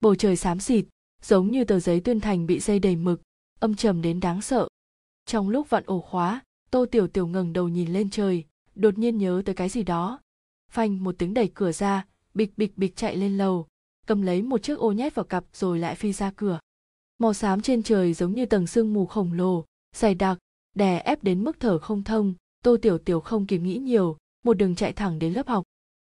bầu trời xám xịt, giống như tờ giấy tuyên thành bị dây đầy mực, âm trầm đến đáng sợ. Trong lúc vặn ổ khóa, tô tiểu tiểu ngẩng đầu nhìn lên trời, đột nhiên nhớ tới cái gì đó. Phanh một tiếng đẩy cửa ra, bịch bịch bịch chạy lên lầu, cầm lấy một chiếc ô nhét vào cặp rồi lại phi ra cửa. Màu xám trên trời giống như tầng sương mù khổng lồ, dày đặc, đè ép đến mức thở không thông, tô tiểu tiểu không kịp nghĩ nhiều, một đường chạy thẳng đến lớp học.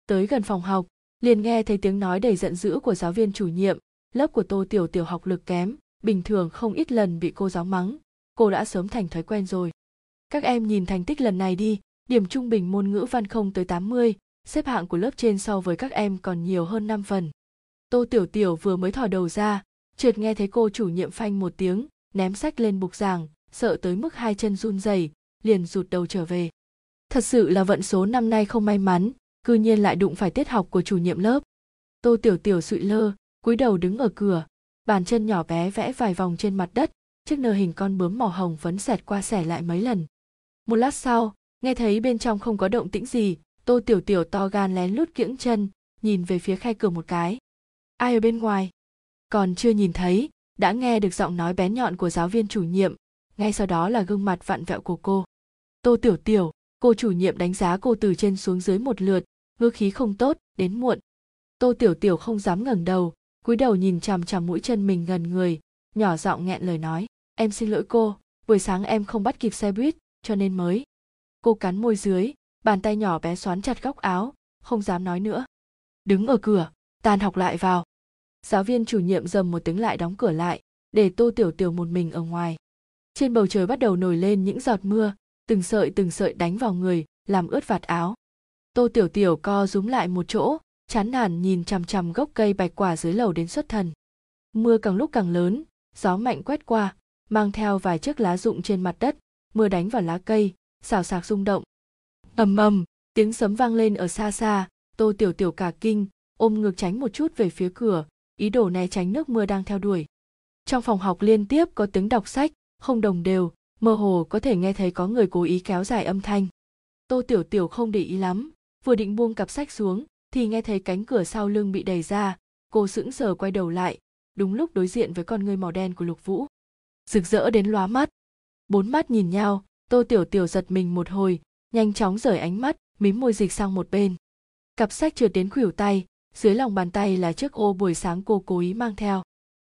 Tới gần phòng học liền nghe thấy tiếng nói đầy giận dữ của giáo viên chủ nhiệm lớp của tô tiểu tiểu học lực kém bình thường không ít lần bị cô giáo mắng cô đã sớm thành thói quen rồi các em nhìn thành tích lần này đi điểm trung bình môn ngữ văn không tới 80, xếp hạng của lớp trên so với các em còn nhiều hơn 5 phần. Tô Tiểu Tiểu vừa mới thò đầu ra, trượt nghe thấy cô chủ nhiệm phanh một tiếng, ném sách lên bục giảng, sợ tới mức hai chân run rẩy, liền rụt đầu trở về. Thật sự là vận số năm nay không may mắn, cư nhiên lại đụng phải tiết học của chủ nhiệm lớp. Tô Tiểu Tiểu sụi lơ, cúi đầu đứng ở cửa, bàn chân nhỏ bé vẽ vài vòng trên mặt đất, chiếc nơ hình con bướm màu hồng phấn xẹt qua xẻ lại mấy lần. Một lát sau, nghe thấy bên trong không có động tĩnh gì, Tô Tiểu Tiểu to gan lén lút kiễng chân, nhìn về phía khe cửa một cái. Ai ở bên ngoài? Còn chưa nhìn thấy, đã nghe được giọng nói bén nhọn của giáo viên chủ nhiệm, ngay sau đó là gương mặt vặn vẹo của cô. Tô Tiểu Tiểu, cô chủ nhiệm đánh giá cô từ trên xuống dưới một lượt, ngư khí không tốt, đến muộn. Tô Tiểu Tiểu không dám ngẩng đầu, cúi đầu nhìn chằm chằm mũi chân mình gần người, nhỏ giọng nghẹn lời nói, em xin lỗi cô, buổi sáng em không bắt kịp xe buýt, cho nên mới. Cô cắn môi dưới, bàn tay nhỏ bé xoắn chặt góc áo, không dám nói nữa. Đứng ở cửa, tan học lại vào. Giáo viên chủ nhiệm dầm một tiếng lại đóng cửa lại, để Tô Tiểu Tiểu một mình ở ngoài. Trên bầu trời bắt đầu nổi lên những giọt mưa, từng sợi từng sợi đánh vào người, làm ướt vạt áo. Tô Tiểu Tiểu co rúm lại một chỗ, chán nản nhìn chằm chằm gốc cây bạch quả dưới lầu đến xuất thần. Mưa càng lúc càng lớn, gió mạnh quét qua, mang theo vài chiếc lá rụng trên mặt đất, mưa đánh vào lá cây, xào xạc rung động. ầm ầm, tiếng sấm vang lên ở xa xa, Tô Tiểu Tiểu cả kinh, ôm ngược tránh một chút về phía cửa, ý đồ né tránh nước mưa đang theo đuổi. Trong phòng học liên tiếp có tiếng đọc sách, không đồng đều, mơ hồ có thể nghe thấy có người cố ý kéo dài âm thanh. Tô Tiểu Tiểu không để ý lắm, vừa định buông cặp sách xuống, thì nghe thấy cánh cửa sau lưng bị đẩy ra, cô sững sờ quay đầu lại, đúng lúc đối diện với con ngươi màu đen của Lục Vũ. Rực rỡ đến lóa mắt. Bốn mắt nhìn nhau, Tô Tiểu Tiểu giật mình một hồi, nhanh chóng rời ánh mắt, mím môi dịch sang một bên. Cặp sách trượt đến khuỷu tay, dưới lòng bàn tay là chiếc ô buổi sáng cô cố ý mang theo.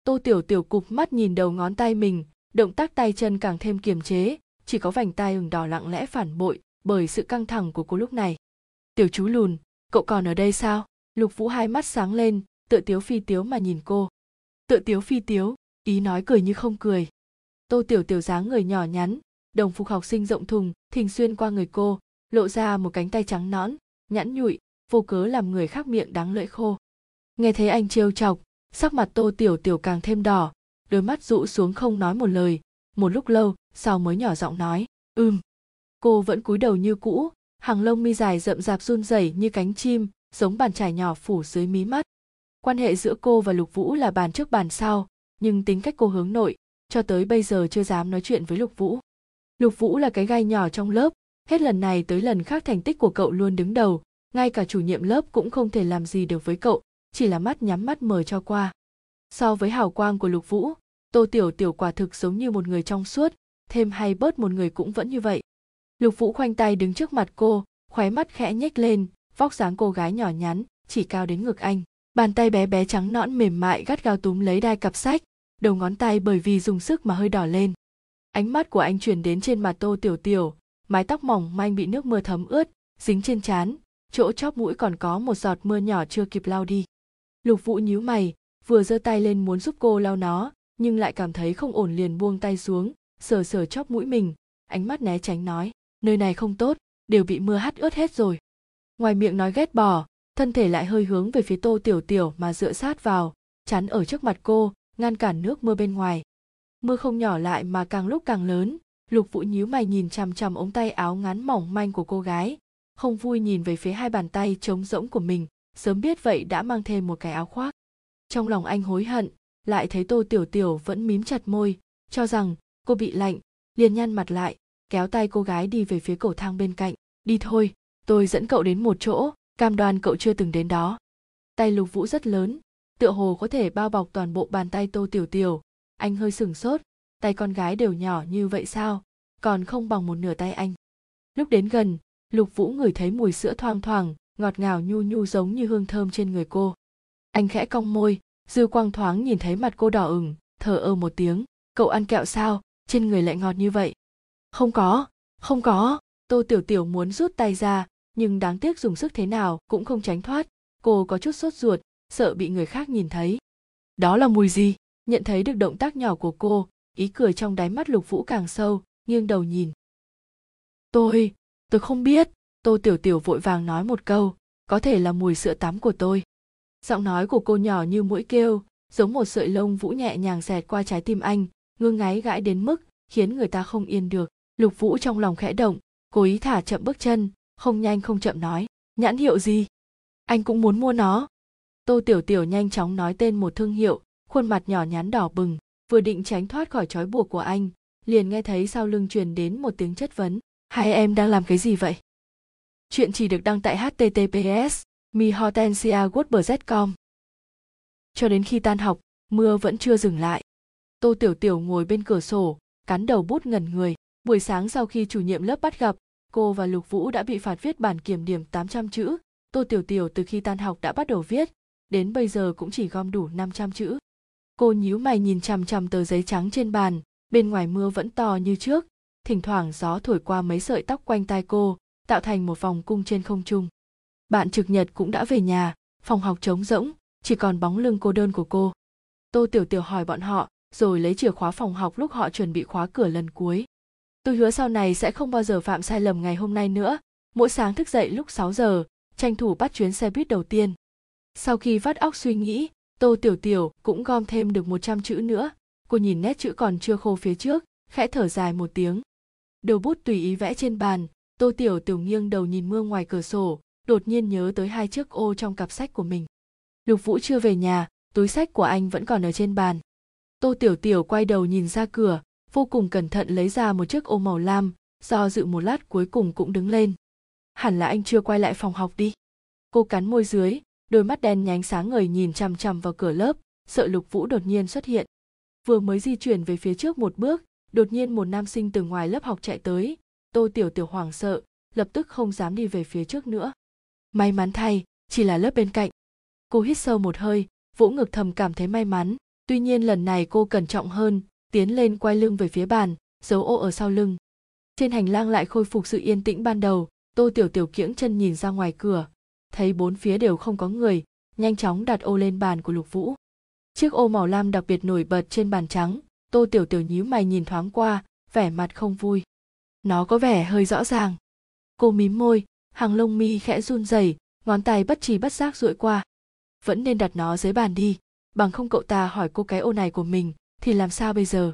Tô Tiểu Tiểu cụp mắt nhìn đầu ngón tay mình, động tác tay chân càng thêm kiềm chế, chỉ có vành tay ửng đỏ lặng lẽ phản bội bởi sự căng thẳng của cô lúc này. Tiểu chú lùn, cậu còn ở đây sao? Lục Vũ hai mắt sáng lên, tựa tiếu phi tiếu mà nhìn cô. Tựa tiếu phi tiếu, ý nói cười như không cười. Tô Tiểu Tiểu dáng người nhỏ nhắn, đồng phục học sinh rộng thùng, thình xuyên qua người cô, lộ ra một cánh tay trắng nõn, nhẵn nhụi, vô cớ làm người khác miệng đáng lưỡi khô. Nghe thấy anh trêu chọc, sắc mặt Tô Tiểu Tiểu càng thêm đỏ, đôi mắt rũ xuống không nói một lời, một lúc lâu sau mới nhỏ giọng nói, ừm. Cô vẫn cúi đầu như cũ, hàng lông mi dài rậm rạp run rẩy như cánh chim, giống bàn trải nhỏ phủ dưới mí mắt. Quan hệ giữa cô và Lục Vũ là bàn trước bàn sau, nhưng tính cách cô hướng nội, cho tới bây giờ chưa dám nói chuyện với Lục Vũ. Lục Vũ là cái gai nhỏ trong lớp, hết lần này tới lần khác thành tích của cậu luôn đứng đầu, ngay cả chủ nhiệm lớp cũng không thể làm gì được với cậu, chỉ là mắt nhắm mắt mờ cho qua. So với hào quang của Lục Vũ, Tô Tiểu Tiểu quả thực giống như một người trong suốt, thêm hay bớt một người cũng vẫn như vậy. Lục Vũ khoanh tay đứng trước mặt cô, khóe mắt khẽ nhếch lên, vóc dáng cô gái nhỏ nhắn, chỉ cao đến ngực anh. Bàn tay bé bé trắng nõn mềm mại gắt gao túm lấy đai cặp sách, đầu ngón tay bởi vì dùng sức mà hơi đỏ lên. Ánh mắt của anh chuyển đến trên mặt Tô Tiểu Tiểu, mái tóc mỏng manh bị nước mưa thấm ướt, dính trên trán, chỗ chóp mũi còn có một giọt mưa nhỏ chưa kịp lau đi. Lục Vũ nhíu mày, vừa giơ tay lên muốn giúp cô lau nó, nhưng lại cảm thấy không ổn liền buông tay xuống, sờ sờ chóp mũi mình, ánh mắt né tránh nói, nơi này không tốt, đều bị mưa hắt ướt hết rồi. Ngoài miệng nói ghét bỏ, thân thể lại hơi hướng về phía Tô Tiểu Tiểu mà dựa sát vào, chắn ở trước mặt cô, ngăn cản nước mưa bên ngoài. Mưa không nhỏ lại mà càng lúc càng lớn, Lục Vũ nhíu mày nhìn chằm chằm ống tay áo ngắn mỏng manh của cô gái, không vui nhìn về phía hai bàn tay trống rỗng của mình, sớm biết vậy đã mang thêm một cái áo khoác. Trong lòng anh hối hận, lại thấy Tô Tiểu Tiểu vẫn mím chặt môi, cho rằng cô bị lạnh, liền nhăn mặt lại, kéo tay cô gái đi về phía cầu thang bên cạnh. Đi thôi, tôi dẫn cậu đến một chỗ, cam đoan cậu chưa từng đến đó. Tay Lục Vũ rất lớn, tựa hồ có thể bao bọc toàn bộ bàn tay tô tiểu tiểu. Anh hơi sửng sốt tay con gái đều nhỏ như vậy sao? Còn không bằng một nửa tay anh. Lúc đến gần lục vũ ngửi thấy mùi sữa thoang thoảng ngọt ngào nhu nhu giống như hương thơm trên người cô. Anh khẽ cong môi dư quang thoáng nhìn thấy mặt cô đỏ ửng thở ơ một tiếng. Cậu ăn kẹo sao? Trên người lại ngọt như vậy không có không có. Tô tiểu tiểu muốn rút tay ra, nhưng đáng tiếc dùng sức thế nào cũng không tránh thoát. Cô có chút sốt ruột, sợ bị người khác nhìn thấy. Đó là mùi gì? Nhận thấy được động tác nhỏ của cô, ý cười trong đáy mắt lục vũ càng sâu, nghiêng đầu nhìn. Tôi tôi không biết. Tô tiểu tiểu vội vàng nói một câu, có thể là mùi sữa tắm của tôi. Giọng nói của cô nhỏ như mũi kêu, giống một sợi lông vũ nhẹ nhàng xẹt qua trái tim anh, ngưng ngáy gãi đến mức khiến người ta không yên được lục vũ trong lòng khẽ động, cố ý thả chậm bước chân, không nhanh không chậm nói, nhãn hiệu gì? Anh cũng muốn mua nó. Tô tiểu tiểu nhanh chóng nói tên một thương hiệu, khuôn mặt nhỏ nhắn đỏ bừng, vừa định tránh thoát khỏi trói buộc của anh, liền nghe thấy sau lưng truyền đến một tiếng chất vấn, hai em đang làm cái gì vậy? Chuyện chỉ được đăng tại https mihortensiawordpress.com cho đến khi tan học, mưa vẫn chưa dừng lại. Tô tiểu tiểu ngồi bên cửa sổ, cắn đầu bút ngẩn người buổi sáng sau khi chủ nhiệm lớp bắt gặp, cô và lục vũ đã bị phạt viết bản kiểm điểm 800 chữ. Tô tiểu tiểu từ khi tan học đã bắt đầu viết, đến bây giờ cũng chỉ gom đủ 500 chữ. Cô nhíu mày nhìn chằm chằm tờ giấy trắng trên bàn, bên ngoài mưa vẫn to như trước. Thỉnh thoảng gió thổi qua mấy sợi tóc quanh tai cô, tạo thành một vòng cung trên không trung. Bạn trực nhật cũng đã về nhà, phòng học trống rỗng, chỉ còn bóng lưng cô đơn của cô. Tô tiểu tiểu hỏi bọn họ, rồi lấy chìa khóa phòng học lúc họ chuẩn bị khóa cửa lần cuối tôi hứa sau này sẽ không bao giờ phạm sai lầm ngày hôm nay nữa. Mỗi sáng thức dậy lúc 6 giờ, tranh thủ bắt chuyến xe buýt đầu tiên. Sau khi vắt óc suy nghĩ, tô tiểu tiểu cũng gom thêm được 100 chữ nữa. Cô nhìn nét chữ còn chưa khô phía trước, khẽ thở dài một tiếng. Đầu bút tùy ý vẽ trên bàn, tô tiểu tiểu nghiêng đầu nhìn mưa ngoài cửa sổ, đột nhiên nhớ tới hai chiếc ô trong cặp sách của mình. Lục vũ chưa về nhà, túi sách của anh vẫn còn ở trên bàn. Tô tiểu tiểu quay đầu nhìn ra cửa vô cùng cẩn thận lấy ra một chiếc ô màu lam, do dự một lát cuối cùng cũng đứng lên. Hẳn là anh chưa quay lại phòng học đi. Cô cắn môi dưới, đôi mắt đen nhánh sáng ngời nhìn chằm chằm vào cửa lớp, sợ lục vũ đột nhiên xuất hiện. Vừa mới di chuyển về phía trước một bước, đột nhiên một nam sinh từ ngoài lớp học chạy tới. Tô tiểu tiểu hoảng sợ, lập tức không dám đi về phía trước nữa. May mắn thay, chỉ là lớp bên cạnh. Cô hít sâu một hơi, vỗ ngực thầm cảm thấy may mắn. Tuy nhiên lần này cô cẩn trọng hơn tiến lên quay lưng về phía bàn giấu ô ở sau lưng. Trên hành lang lại khôi phục sự yên tĩnh ban đầu, tô tiểu tiểu kiễng chân nhìn ra ngoài cửa. Thấy bốn phía đều không có người, nhanh chóng đặt ô lên bàn của lục vũ. Chiếc ô màu lam đặc biệt nổi bật trên bàn trắng, tô tiểu tiểu nhíu mày nhìn thoáng qua, vẻ mặt không vui. Nó có vẻ hơi rõ ràng. Cô mím môi, hàng lông mi khẽ run rẩy, ngón tay bất trì bất giác duỗi qua. Vẫn nên đặt nó dưới bàn đi, bằng không cậu ta hỏi cô cái ô này của mình thì làm sao bây giờ?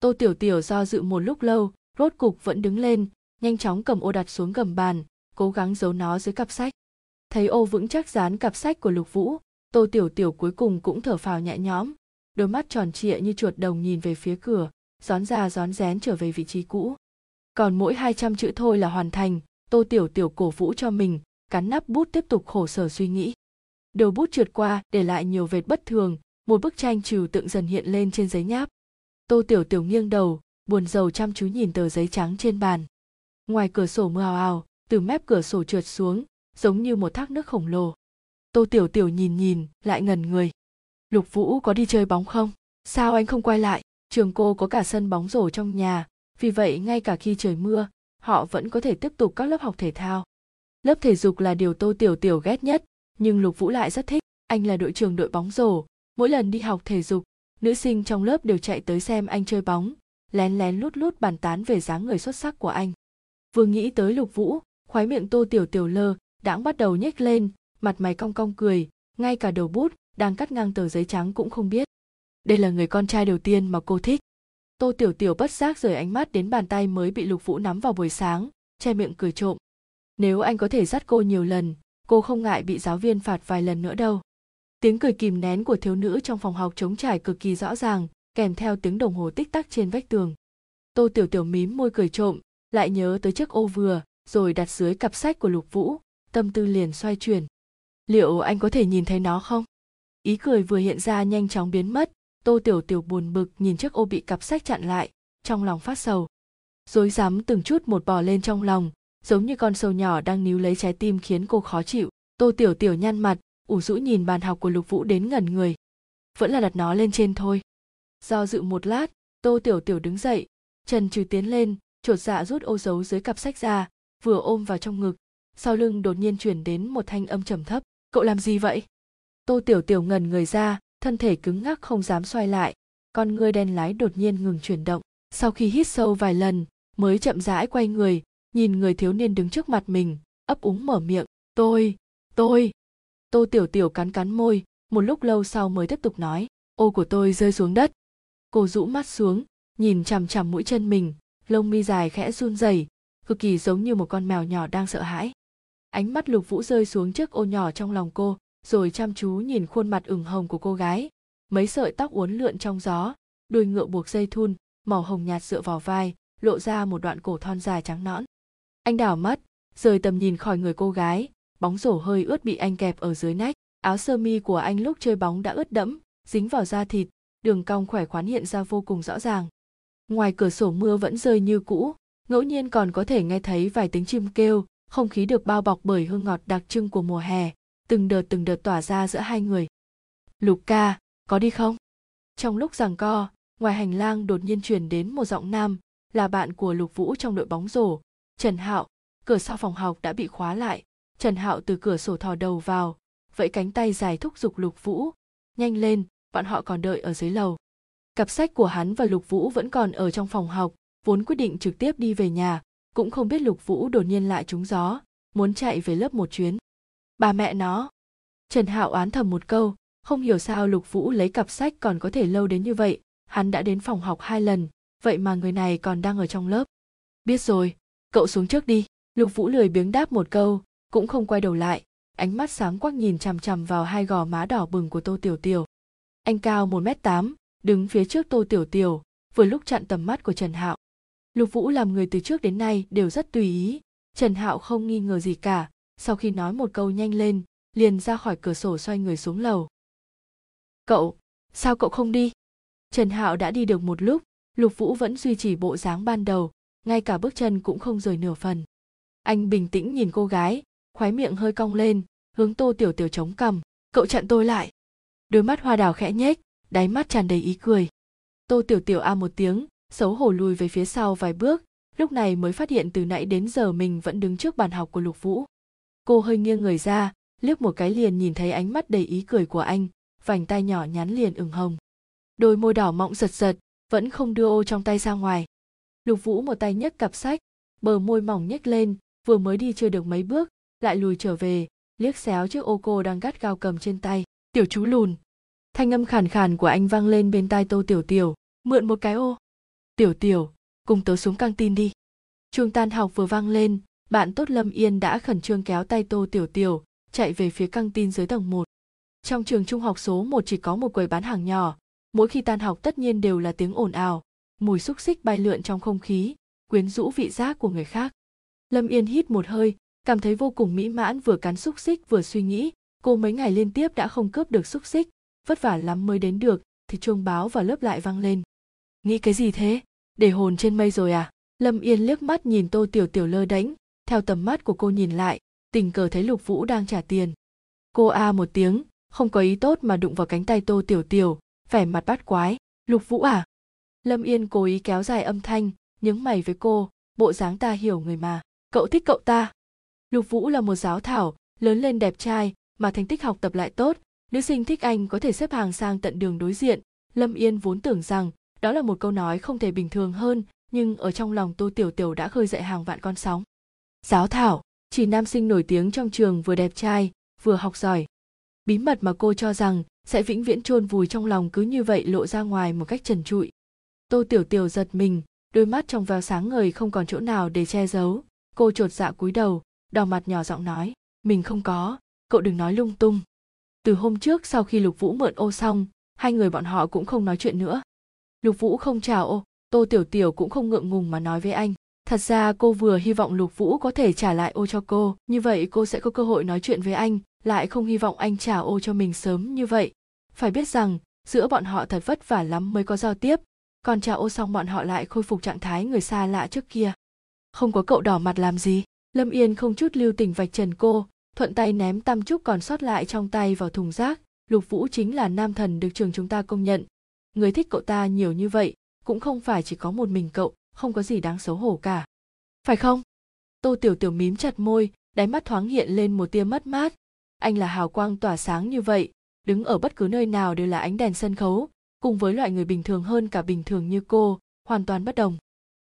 Tô tiểu tiểu do dự một lúc lâu, rốt cục vẫn đứng lên, nhanh chóng cầm ô đặt xuống gầm bàn, cố gắng giấu nó dưới cặp sách. Thấy ô vững chắc dán cặp sách của lục vũ, tô tiểu tiểu cuối cùng cũng thở phào nhẹ nhõm. Đôi mắt tròn trịa như chuột đồng nhìn về phía cửa rón ra rón rén trở về vị trí cũ. Còn mỗi 200 chữ thôi là hoàn thành, tô tiểu tiểu cổ vũ cho mình, cắn nắp bút tiếp tục khổ sở suy nghĩ. Đầu bút trượt qua, để lại nhiều vệt bất thường một bức tranh trừu tượng dần hiện lên trên giấy nháp. Tô tiểu tiểu nghiêng đầu, buồn rầu chăm chú nhìn tờ giấy trắng trên bàn. Ngoài cửa sổ mưa ào ào từ mép cửa sổ trượt xuống, giống như một thác nước khổng lồ. Tô tiểu tiểu nhìn nhìn, lại ngần người. Lục vũ có đi chơi bóng không? Sao anh không quay lại? Trường cô có cả sân bóng rổ trong nhà, vì vậy ngay cả khi trời mưa, họ vẫn có thể tiếp tục các lớp học thể thao. Lớp thể dục là điều tô tiểu tiểu ghét nhất, nhưng lục vũ lại rất thích. Anh là đội trưởng đội bóng rổ mỗi lần đi học thể dục, nữ sinh trong lớp đều chạy tới xem anh chơi bóng, lén lén lút lút bàn tán về dáng người xuất sắc của anh. Vừa nghĩ tới lục vũ khoái miệng tô tiểu tiểu lơ đãng bắt đầu nhếch lên, mặt mày cong cong cười, ngay cả đầu bút đang cắt ngang tờ giấy trắng cũng không biết. Đây là người con trai đầu tiên mà cô thích. Tô tiểu tiểu bất giác rời ánh mắt đến bàn tay mới bị lục vũ nắm vào buổi sáng, che miệng cười trộm. Nếu anh có thể dắt cô nhiều lần, cô không ngại bị giáo viên phạt vài lần nữa đâu tiếng cười kìm nén của thiếu nữ trong phòng học trống trải cực kỳ rõ ràng, kèm theo tiếng đồng hồ tích tắc trên vách tường. Tô tiểu tiểu mím môi cười trộm, lại nhớ tới chiếc ô vừa, rồi đặt dưới cặp sách của lục vũ, tâm tư liền xoay chuyển. Liệu anh có thể nhìn thấy nó không? Ý cười vừa hiện ra nhanh chóng biến mất, tô tiểu tiểu buồn bực nhìn chiếc ô bị cặp sách chặn lại, trong lòng phát sầu. Rối rắm từng chút một bò lên trong lòng, giống như con sâu nhỏ đang níu lấy trái tim khiến cô khó chịu. Tô tiểu tiểu nhăn mặt ủ rũ nhìn bàn học của lục vũ đến ngẩn người. Vẫn là đặt nó lên trên thôi. Do dự một lát, tô tiểu tiểu đứng dậy. Trần trừ tiến lên chột dạ rút ô giấu dưới cặp sách ra, vừa ôm vào trong ngực. Sau lưng đột nhiên chuyển đến một thanh âm trầm thấp. Cậu làm gì vậy? Tô tiểu tiểu ngần người ra, thân thể cứng ngắc không dám xoay lại. Con ngươi đen lái đột nhiên ngừng chuyển động. Sau khi hít sâu vài lần, mới chậm rãi quay người, nhìn người thiếu niên đứng trước mặt mình, ấp úng mở miệng. Tôi tôi tô tiểu tiểu cắn cắn môi, một lúc lâu sau mới tiếp tục nói, ô của tôi rơi xuống đất. Cô rũ mắt xuống, nhìn chằm chằm mũi chân mình, lông mi dài khẽ run rẩy, cực kỳ giống như một con mèo nhỏ đang sợ hãi. Ánh mắt lục vũ rơi xuống trước ô nhỏ trong lòng cô, rồi chăm chú nhìn khuôn mặt ửng hồng của cô gái. Mấy sợi tóc uốn lượn trong gió, đuôi ngựa buộc dây thun, màu hồng nhạt dựa vào vai, lộ ra một đoạn cổ thon dài trắng nõn. Anh đảo mắt, rời tầm nhìn khỏi người cô gái bóng rổ hơi ướt bị anh kẹp ở dưới nách. Áo sơ mi của anh lúc chơi bóng đã ướt đẫm, dính vào da thịt, đường cong khỏe khoắn hiện ra vô cùng rõ ràng. Ngoài cửa sổ mưa vẫn rơi như cũ, ngẫu nhiên còn có thể nghe thấy vài tiếng chim kêu, không khí được bao bọc bởi hương ngọt đặc trưng của mùa hè, từng đợt từng đợt tỏa ra giữa hai người. Lục ca, có đi không? Trong lúc giằng co, ngoài hành lang đột nhiên truyền đến một giọng nam, là bạn của lục vũ trong đội bóng rổ. Trần hạo, cửa sau phòng học đã bị khóa lại trần hạo từ cửa sổ thò đầu vào, vẫy cánh tay dài thúc giục lục vũ. Nhanh lên, bọn họ còn đợi ở dưới lầu. Cặp sách của hắn và lục vũ vẫn còn ở trong phòng học, vốn quyết định trực tiếp đi về nhà. Cũng không biết lục vũ đột nhiên lại trúng gió, muốn chạy về lớp một chuyến. Bà mẹ nó! Trần hạo oán thầm một câu, không hiểu sao lục vũ lấy cặp sách còn có thể lâu đến như vậy. Hắn đã đến phòng học hai lần, vậy mà người này còn đang ở trong lớp. Biết rồi, cậu xuống trước đi. Lục vũ lười biếng đáp một câu cũng không quay đầu lại. Ánh mắt sáng quắc nhìn chằm chằm vào hai gò má đỏ bừng của tô tiểu tiểu. Anh cao một m tám, đứng phía trước tô tiểu tiểu, vừa lúc chặn tầm mắt của trần hạo. Lục vũ làm người từ trước đến nay đều rất tùy ý. Trần hạo không nghi ngờ gì cả, sau khi nói một câu nhanh lên, liền ra khỏi cửa sổ xoay người xuống lầu. Cậu, sao cậu không đi? Trần hạo đã đi được một lúc, lục vũ vẫn duy trì bộ dáng ban đầu, ngay cả bước chân cũng không rời nửa phần. Anh bình tĩnh nhìn cô gái khóe miệng hơi cong lên, hướng tô tiểu tiểu chống cằm. Cậu chặn tôi lại. Đôi mắt hoa đào khẽ nhếch, đáy mắt tràn đầy ý cười. Tô tiểu tiểu a một tiếng, xấu hổ lùi về phía sau vài bước, lúc này mới phát hiện từ nãy đến giờ mình vẫn đứng trước bàn học của lục vũ. Cô hơi nghiêng người ra, liếc một cái liền nhìn thấy ánh mắt đầy ý cười của anh, vành tay nhỏ nhắn liền ửng hồng. Đôi môi đỏ mọng giật giật, vẫn không đưa ô trong tay ra ngoài. Lục vũ một tay nhấc cặp sách, bờ môi mỏng nhếch lên, vừa mới đi chưa được mấy bước lại lùi trở về, liếc xéo chiếc ô cô đang gắt gao cầm trên tay. Tiểu chú lùn. Thanh âm khàn khàn của anh vang lên bên tai tô tiểu tiểu, mượn một cái ô. Tiểu tiểu, cùng tớ xuống căng tin đi. Chuông tan học vừa vang lên, bạn tốt lâm yên đã khẩn trương kéo tay tô tiểu tiểu, chạy về phía căng tin dưới tầng một. Trong trường trung học số một chỉ có một quầy bán hàng nhỏ, mỗi khi tan học tất nhiên đều là tiếng ồn ào, mùi xúc xích bay lượn trong không khí, quyến rũ vị giác của người khác. Lâm yên hít một hơi cảm thấy vô cùng mỹ mãn, vừa cắn xúc xích, vừa suy nghĩ. Cô mấy ngày liên tiếp đã không cướp được xúc xích. Vất vả lắm mới đến được, thì chuông báo vào lớp lại vang lên. Nghĩ cái gì thế? Để hồn trên mây rồi à? Lâm yên liếc mắt nhìn tô tiểu tiểu lơ đánh theo tầm mắt của cô nhìn lại, tình cờ thấy lục vũ đang trả tiền. Cô a một tiếng, không có ý tốt mà đụng vào cánh tay tô tiểu tiểu, vẻ mặt bát quái. Lục vũ à? Lâm yên cố ý kéo dài âm thanh, nhướng mày với cô, bộ dáng ta hiểu người mà. Cậu thích cậu ta lục vũ là một giáo thảo lớn lên đẹp trai mà thành tích học tập lại tốt. Nữ sinh thích anh có thể xếp hàng sang tận đường đối diện. Lâm yên vốn tưởng rằng đó là một câu nói không thể bình thường hơn, nhưng ở trong lòng tô tiểu tiểu đã khơi dậy hàng vạn con sóng. Giáo thảo, chỉ nam sinh nổi tiếng trong trường vừa đẹp trai, vừa học giỏi. Bí mật mà cô cho rằng sẽ vĩnh viễn chôn vùi trong lòng cứ như vậy lộ ra ngoài một cách trần trụi. Tô tiểu tiểu giật mình, đôi mắt trong veo sáng ngời không còn chỗ nào để che giấu. Cô chột dạ cúi đầu đỏ mặt nhỏ giọng nói, mình không có, cậu đừng nói lung tung. Từ hôm trước sau khi lục vũ mượn ô xong, hai người bọn họ cũng không nói chuyện nữa. Lục vũ không chào ô, tô tiểu tiểu cũng không ngượng ngùng mà nói với anh, thật ra cô vừa hy vọng lục vũ có thể trả lại ô cho cô, như vậy cô sẽ có cơ hội nói chuyện với anh, lại không hy vọng anh trả ô cho mình sớm như vậy. Phải biết rằng, giữa bọn họ thật vất vả lắm mới có giao tiếp, còn trả ô xong bọn họ lại khôi phục trạng thái người xa lạ trước kia. Không có cậu đỏ mặt làm gì lâm yên không chút lưu tình vạch trần cô, thuận tay ném tam trúc còn sót lại trong tay vào thùng rác. Lục vũ chính là nam thần được trường chúng ta công nhận. Người thích cậu ta nhiều như vậy, cũng không phải chỉ có một mình cậu, không có gì đáng xấu hổ cả. Phải không? Tô tiểu tiểu mím chặt môi, đáy mắt thoáng hiện lên một tia mất mát. Anh là hào quang tỏa sáng như vậy, đứng ở bất cứ nơi nào đều là ánh đèn sân khấu, cùng với loại người bình thường hơn cả bình thường như cô, hoàn toàn bất đồng.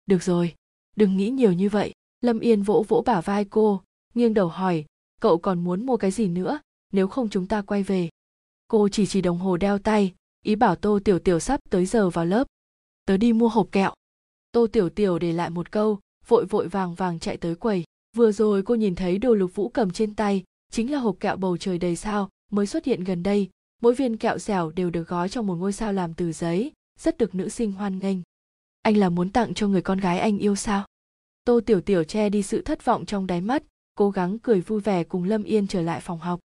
Được rồi, đừng nghĩ nhiều như vậy lâm yên vỗ vỗ bả vai cô, nghiêng đầu hỏi, cậu còn muốn mua cái gì nữa? Nếu không chúng ta quay về. Cô chỉ chỉ đồng hồ đeo tay, ý bảo tô tiểu tiểu sắp tới giờ vào lớp. Tớ đi mua hộp kẹo. Tô tiểu tiểu để lại một câu, vội vội vàng vàng chạy tới quầy. Vừa rồi cô nhìn thấy đồ lục vũ cầm trên tay, chính là hộp kẹo bầu trời đầy sao, mới xuất hiện gần đây. Mỗi viên kẹo dẻo đều được gói trong một ngôi sao làm từ giấy, rất được nữ sinh hoan nghênh. Anh là muốn tặng cho người con gái anh yêu sao? Tô tiểu tiểu che đi sự thất vọng trong đáy mắt, cố gắng cười vui vẻ cùng lâm yên trở lại phòng học.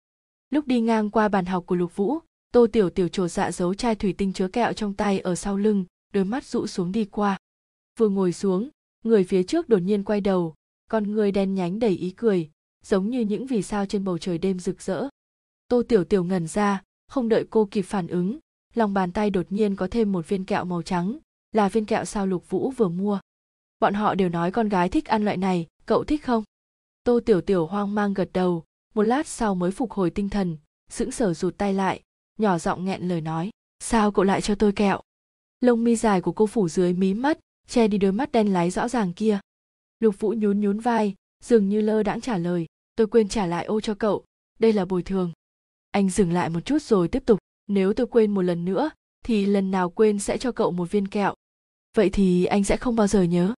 Lúc đi ngang qua bàn học của lục vũ, tô tiểu tiểu trột dạ giấu chai thủy tinh chứa kẹo trong tay ở sau lưng, đôi mắt rũ xuống đi qua. Vừa ngồi xuống, người phía trước đột nhiên quay đầu, con người đen nhánh đầy ý cười, giống như những vì sao trên bầu trời đêm rực rỡ. Tô tiểu tiểu ngẩn ra, không đợi cô kịp phản ứng, lòng bàn tay đột nhiên có thêm một viên kẹo màu trắng, là viên kẹo sao lục vũ vừa mua bọn họ đều nói con gái thích ăn loại này, cậu thích không? Tô tiểu tiểu hoang mang gật đầu, một lát sau mới phục hồi tinh thần, sững sờ rụt tay lại, nhỏ giọng nghẹn lời nói, sao cậu lại cho tôi kẹo? Lông mi dài của cô phủ dưới mí mắt, che đi đôi mắt đen láy rõ ràng kia. Lục vũ nhún nhún vai, dường như lơ đãng trả lời, tôi quên trả lại ô cho cậu, đây là bồi thường. Anh dừng lại một chút rồi tiếp tục, nếu tôi quên một lần nữa, thì lần nào quên sẽ cho cậu một viên kẹo. Vậy thì anh sẽ không bao giờ nhớ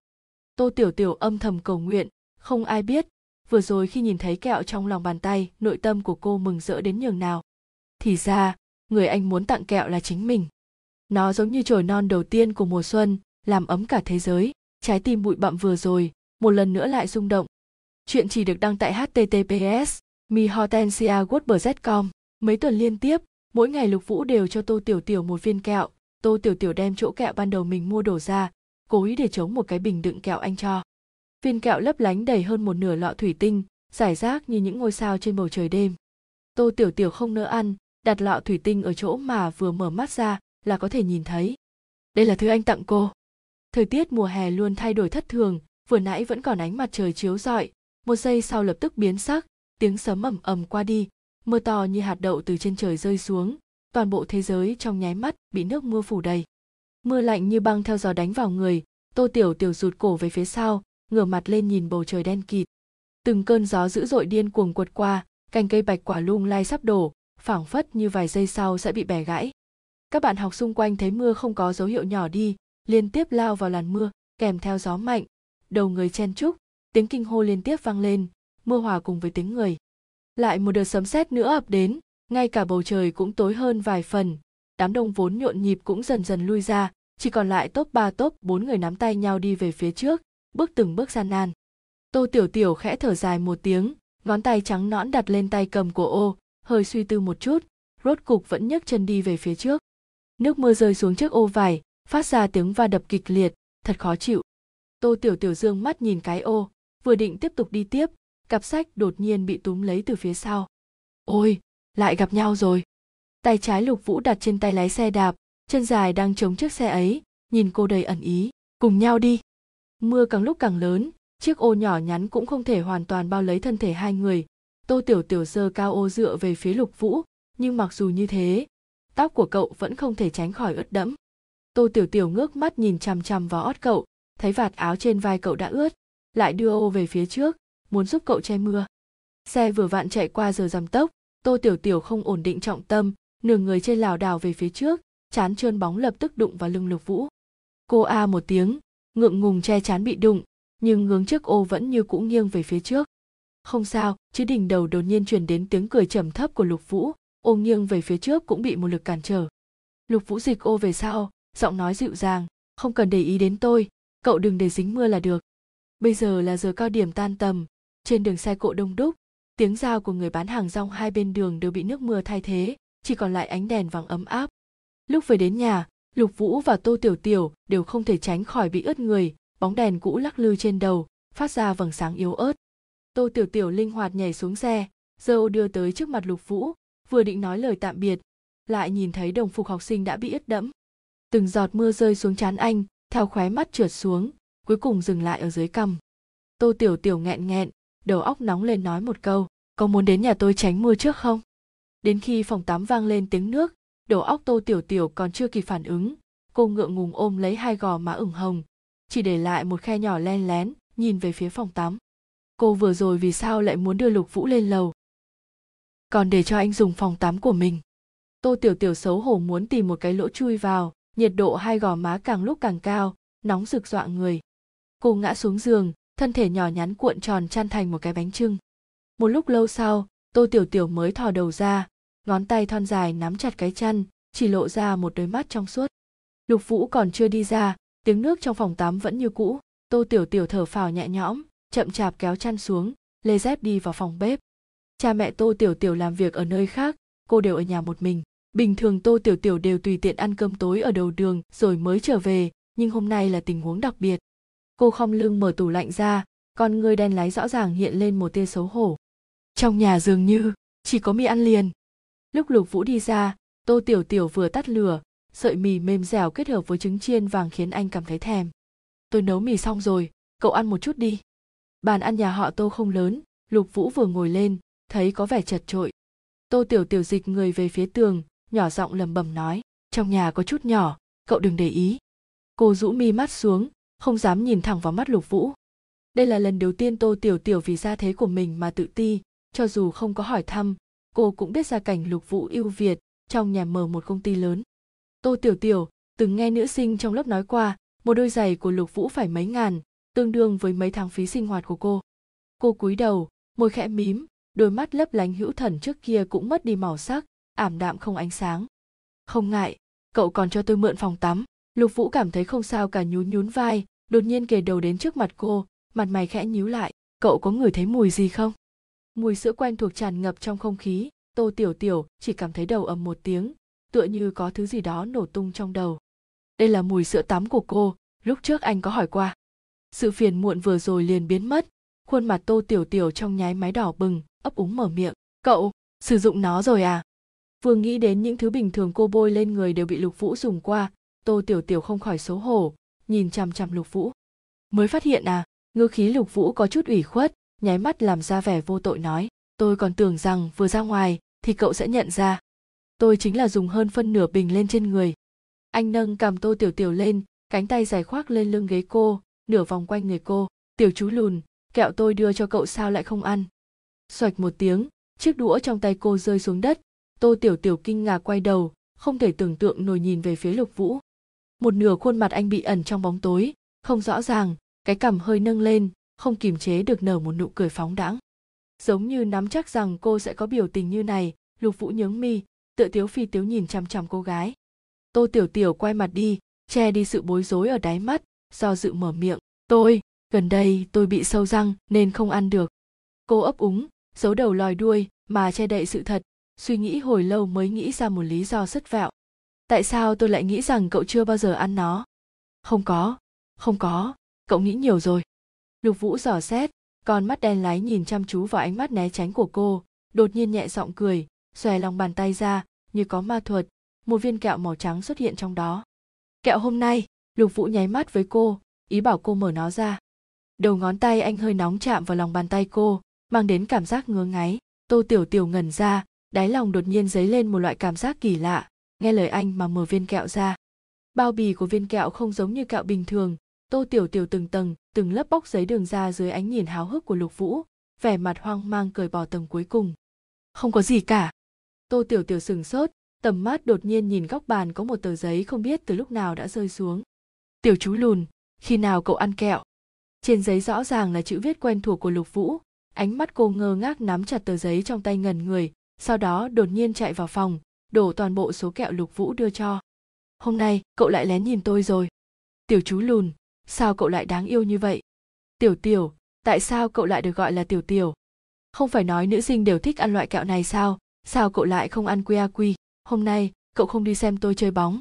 tô tiểu tiểu âm thầm cầu nguyện, không ai biết, vừa rồi khi nhìn thấy kẹo trong lòng bàn tay, nội tâm của cô mừng rỡ đến nhường nào. Thì ra, người anh muốn tặng kẹo là chính mình. Nó giống như chồi non đầu tiên của mùa xuân, làm ấm cả thế giới, trái tim bụi bặm vừa rồi, một lần nữa lại rung động. Chuyện chỉ được đăng tại https mihortensiawordpress.com mấy tuần liên tiếp, mỗi ngày lục vũ đều cho tô tiểu tiểu một viên kẹo. Tô tiểu tiểu đem chỗ kẹo ban đầu mình mua đổ ra cố ý để chống một cái bình đựng kẹo anh cho. Viên kẹo lấp lánh đầy hơn một nửa lọ thủy tinh, giải rác như những ngôi sao trên bầu trời đêm. Tô tiểu tiểu không nỡ ăn, đặt lọ thủy tinh ở chỗ mà vừa mở mắt ra là có thể nhìn thấy. Đây là thứ anh tặng cô. Thời tiết mùa hè luôn thay đổi thất thường, vừa nãy vẫn còn ánh mặt trời chiếu rọi. Một giây sau lập tức biến sắc, tiếng sấm ầm ầm qua đi, mưa to như hạt đậu từ trên trời rơi xuống. Toàn bộ thế giới trong nháy mắt bị nước mưa phủ đầy mưa lạnh như băng theo gió đánh vào người. Tô tiểu tiểu rụt cổ về phía sau, ngửa mặt lên nhìn bầu trời đen kịt. Từng cơn gió dữ dội điên cuồng quật qua, cành cây bạch quả lung lay sắp đổ, phảng phất như vài giây sau sẽ bị bẻ gãy. Các bạn học xung quanh thấy mưa không có dấu hiệu nhỏ đi, liên tiếp lao vào làn mưa, kèm theo gió mạnh. Đầu người chen trúc tiếng kinh hô liên tiếp vang lên, mưa hòa cùng với tiếng người. Lại một đợt sấm sét nữa ập đến, ngay cả bầu trời cũng tối hơn vài phần. Đám đông vốn nhộn nhịp cũng dần dần lui ra chỉ còn lại top ba, top bốn người nắm tay nhau đi về phía trước, bước từng bước gian nan. Tô tiểu tiểu khẽ thở dài một tiếng, ngón tay trắng nõn đặt lên tay cầm của ô, hơi suy tư một chút, rốt cục vẫn nhấc chân đi về phía trước. Nước mưa rơi xuống trước ô vải, phát ra tiếng va đập kịch liệt, thật khó chịu. Tô tiểu tiểu dương mắt nhìn cái ô, vừa định tiếp tục đi tiếp, cặp sách đột nhiên bị túm lấy từ phía sau. Ôi, lại gặp nhau rồi. Tay trái lục vũ đặt trên tay lái xe đạp chân dài đang chống chiếc xe ấy, nhìn cô đầy ẩn ý. Cùng nhau đi. Mưa càng lúc càng lớn, chiếc ô nhỏ nhắn cũng không thể hoàn toàn bao lấy thân thể hai người. Tô tiểu tiểu giơ cao ô dựa về phía lục vũ, nhưng mặc dù như thế, tóc của cậu vẫn không thể tránh khỏi ướt đẫm. Tô tiểu tiểu ngước mắt nhìn chằm chằm vào ót cậu, thấy vạt áo trên vai cậu đã ướt, lại đưa ô về phía trước, muốn giúp cậu che mưa. Xe vừa vặn chạy qua giờ giảm tốc, tô tiểu tiểu không ổn định trọng tâm, nửa người trên lảo đảo về phía trước chán trơn bóng lập tức đụng vào lưng lục vũ. Cô a một tiếng, ngượng ngùng che chán bị đụng, nhưng hướng trước ô vẫn như cũ nghiêng về phía trước. Không sao, chứ đỉnh đầu đột nhiên truyền đến tiếng cười trầm thấp của lục vũ, ô nghiêng về phía trước cũng bị một lực cản trở. Lục vũ dịch ô về sau, giọng nói dịu dàng, không cần để ý đến tôi, cậu đừng để dính mưa là được. Bây giờ là giờ cao điểm tan tầm, trên đường xe cộ đông đúc, tiếng giao của người bán hàng rong hai bên đường đều bị nước mưa thay thế, chỉ còn lại ánh đèn vàng ấm áp lúc về đến nhà, lục vũ và tô tiểu tiểu đều không thể tránh khỏi bị ướt người, bóng đèn cũ lắc lư trên đầu, phát ra vầng sáng yếu ớt. Tô tiểu tiểu linh hoạt nhảy xuống xe, giơ ô đưa tới trước mặt lục vũ, vừa định nói lời tạm biệt, lại nhìn thấy đồng phục học sinh đã bị ướt đẫm. Từng giọt mưa rơi xuống trán anh, theo khóe mắt trượt xuống, cuối cùng dừng lại ở dưới cằm. Tô tiểu tiểu nghẹn nghẹn, đầu óc nóng lên nói một câu, có muốn đến nhà tôi tránh mưa trước không? Đến khi phòng tắm vang lên tiếng nước đầu óc tô tiểu tiểu còn chưa kịp phản ứng, cô ngượng ngùng ôm lấy hai gò má ửng hồng, chỉ để lại một khe nhỏ len lén, nhìn về phía phòng tắm. Cô vừa rồi vì sao lại muốn đưa lục vũ lên lầu? Còn để cho anh dùng phòng tắm của mình. Tô tiểu tiểu xấu hổ muốn tìm một cái lỗ chui vào, nhiệt độ hai gò má càng lúc càng cao, nóng rực dọa người. Cô ngã xuống giường, thân thể nhỏ nhắn cuộn tròn chăn thành một cái bánh trưng một lúc lâu sau, tô tiểu tiểu mới thò đầu ra ngón tay thon dài nắm chặt cái chăn, chỉ lộ ra một đôi mắt trong suốt. Lục vũ còn chưa đi ra, tiếng nước trong phòng tắm vẫn như cũ. Tô tiểu tiểu thở phào nhẹ nhõm, chậm chạp kéo chăn xuống, lê dép đi vào phòng bếp. Cha mẹ tô tiểu tiểu làm việc ở nơi khác, cô đều ở nhà một mình. Bình thường tô tiểu tiểu đều tùy tiện ăn cơm tối ở đầu đường rồi mới trở về, nhưng hôm nay là tình huống đặc biệt. Cô khom lưng mở tủ lạnh ra, con ngươi đen láy rõ ràng hiện lên một tia xấu hổ. Trong nhà dường như chỉ có mì ăn liền lúc lục vũ đi ra, tô tiểu tiểu vừa tắt lửa, sợi mì mềm dẻo kết hợp với trứng chiên vàng khiến anh cảm thấy thèm. Tôi nấu mì xong rồi, cậu ăn một chút đi. Bàn ăn nhà họ tô không lớn, lục vũ vừa ngồi lên, thấy có vẻ chật trội tô tiểu tiểu dịch người về phía tường, nhỏ giọng lầm bầm nói, trong nhà có chút nhỏ, cậu đừng để ý. Cô rũ mi mắt xuống, không dám nhìn thẳng vào mắt lục vũ. Đây là lần đầu tiên tô tiểu tiểu vì gia thế của mình mà tự ti, cho dù không có hỏi thăm cô cũng biết gia cảnh lục vũ ưu việt trong nhà mở một công ty lớn. Tô tiểu tiểu từng nghe nữ sinh trong lớp nói qua, một đôi giày của lục vũ phải mấy ngàn, tương đương với mấy tháng phí sinh hoạt của cô. Cô cúi đầu, môi khẽ mím, đôi mắt lấp lánh hữu thần trước kia cũng mất đi màu sắc, ảm đạm không ánh sáng. Không ngại, cậu còn cho tôi mượn phòng tắm. Lục vũ cảm thấy không sao cả nhún nhún vai, đột nhiên kề đầu đến trước mặt cô, mặt mày khẽ nhíu lại. Cậu có ngửi thấy mùi gì không? Mùi sữa quen thuộc tràn ngập trong không khí. Tô tiểu tiểu chỉ cảm thấy đầu ầm một tiếng, tựa như có thứ gì đó nổ tung trong đầu. Đây là mùi sữa tắm của cô, lúc trước anh có hỏi qua. Sự phiền muộn vừa rồi liền biến mất. Khuôn mặt tô tiểu tiểu trong nháy máy đỏ bừng, ấp úng mở miệng. Cậu, sử dụng nó rồi à? Vừa nghĩ đến những thứ bình thường cô bôi lên người đều bị lục vũ dùng qua, tô tiểu tiểu không khỏi xấu hổ, nhìn chằm chằm lục vũ. Mới phát hiện à ngư khí lục vũ có chút ủy khuất nháy mắt làm ra vẻ vô tội nói, tôi còn tưởng rằng vừa ra ngoài thì cậu sẽ nhận ra. Tôi chính là dùng hơn phân nửa bình lên trên người. Anh nâng cầm tô tiểu tiểu lên, cánh tay dài khoác lên lưng ghế cô, nửa vòng quanh người cô. Tiểu chú lùn, kẹo tôi đưa cho cậu sao lại không ăn? Xoạch một tiếng, chiếc đũa trong tay cô rơi xuống đất. Tô tiểu tiểu kinh ngạc quay đầu, không thể tưởng tượng nổi nhìn về phía lục vũ. Một nửa khuôn mặt anh bị ẩn trong bóng tối, không rõ ràng, cái cằm hơi nâng lên không kìm chế được nở một nụ cười phóng đãng. Giống như nắm chắc rằng cô sẽ có biểu tình như này, lục vũ nhướng mi, tựa tiếu phi tiếu nhìn chằm chằm cô gái. Tô tiểu tiểu quay mặt đi, che đi sự bối rối ở đáy mắt, do dự mở miệng. Tôi, gần đây tôi bị sâu răng, nên không ăn được. Cô ấp úng, giấu đầu lòi đuôi, mà che đậy sự thật, suy nghĩ hồi lâu mới nghĩ ra một lý do sất vẹo. Tại sao tôi lại nghĩ rằng cậu chưa bao giờ ăn nó? Không có không có, cậu nghĩ nhiều rồi lục vũ dò xét, con mắt đen lái nhìn chăm chú vào ánh mắt né tránh của cô, đột nhiên nhẹ giọng cười, xòe lòng bàn tay ra, như có ma thuật, một viên kẹo màu trắng xuất hiện trong đó. Kẹo hôm nay, lục vũ nháy mắt với cô, ý bảo cô mở nó ra. Đầu ngón tay anh hơi nóng chạm vào lòng bàn tay cô, mang đến cảm giác ngứa ngáy. Tô tiểu tiểu ngẩn ra, đáy lòng đột nhiên dấy lên một loại cảm giác kỳ lạ, nghe lời anh mà mở viên kẹo ra. Bao bì của viên kẹo không giống như kẹo bình thường tô tiểu tiểu từng tầng, từng lớp bóc giấy đường ra dưới ánh nhìn háo hức của lục vũ, vẻ mặt hoang mang cởi bỏ tầng cuối cùng. Không có gì cả. Tô tiểu tiểu sừng sốt, tầm mắt đột nhiên nhìn góc bàn có một tờ giấy không biết từ lúc nào đã rơi xuống. Tiểu chú lùn, khi nào cậu ăn kẹo? Trên giấy rõ ràng là chữ viết quen thuộc của lục vũ. Ánh mắt cô ngơ ngác nắm chặt tờ giấy trong tay ngần người, sau đó đột nhiên chạy vào phòng, đổ toàn bộ số kẹo lục vũ đưa cho. Hôm nay, cậu lại lén nhìn tôi rồi. Tiểu chú lùn sao cậu lại đáng yêu như vậy? Tiểu tiểu, tại sao cậu lại được gọi là tiểu tiểu? Không phải nói nữ sinh đều thích ăn loại kẹo này sao? Sao cậu lại không ăn quy quy? Hôm nay, cậu không đi xem tôi chơi bóng.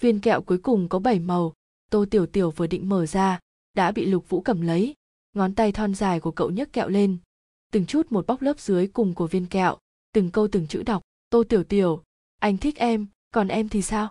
Viên kẹo cuối cùng có bảy màu. Tô tiểu tiểu vừa định mở ra, đã bị lục vũ cầm lấy. Ngón tay thon dài của cậu nhấc kẹo lên. Từng chút một bóc lớp dưới cùng của viên kẹo, từng câu từng chữ đọc. Tô tiểu tiểu, anh thích em, còn em thì sao?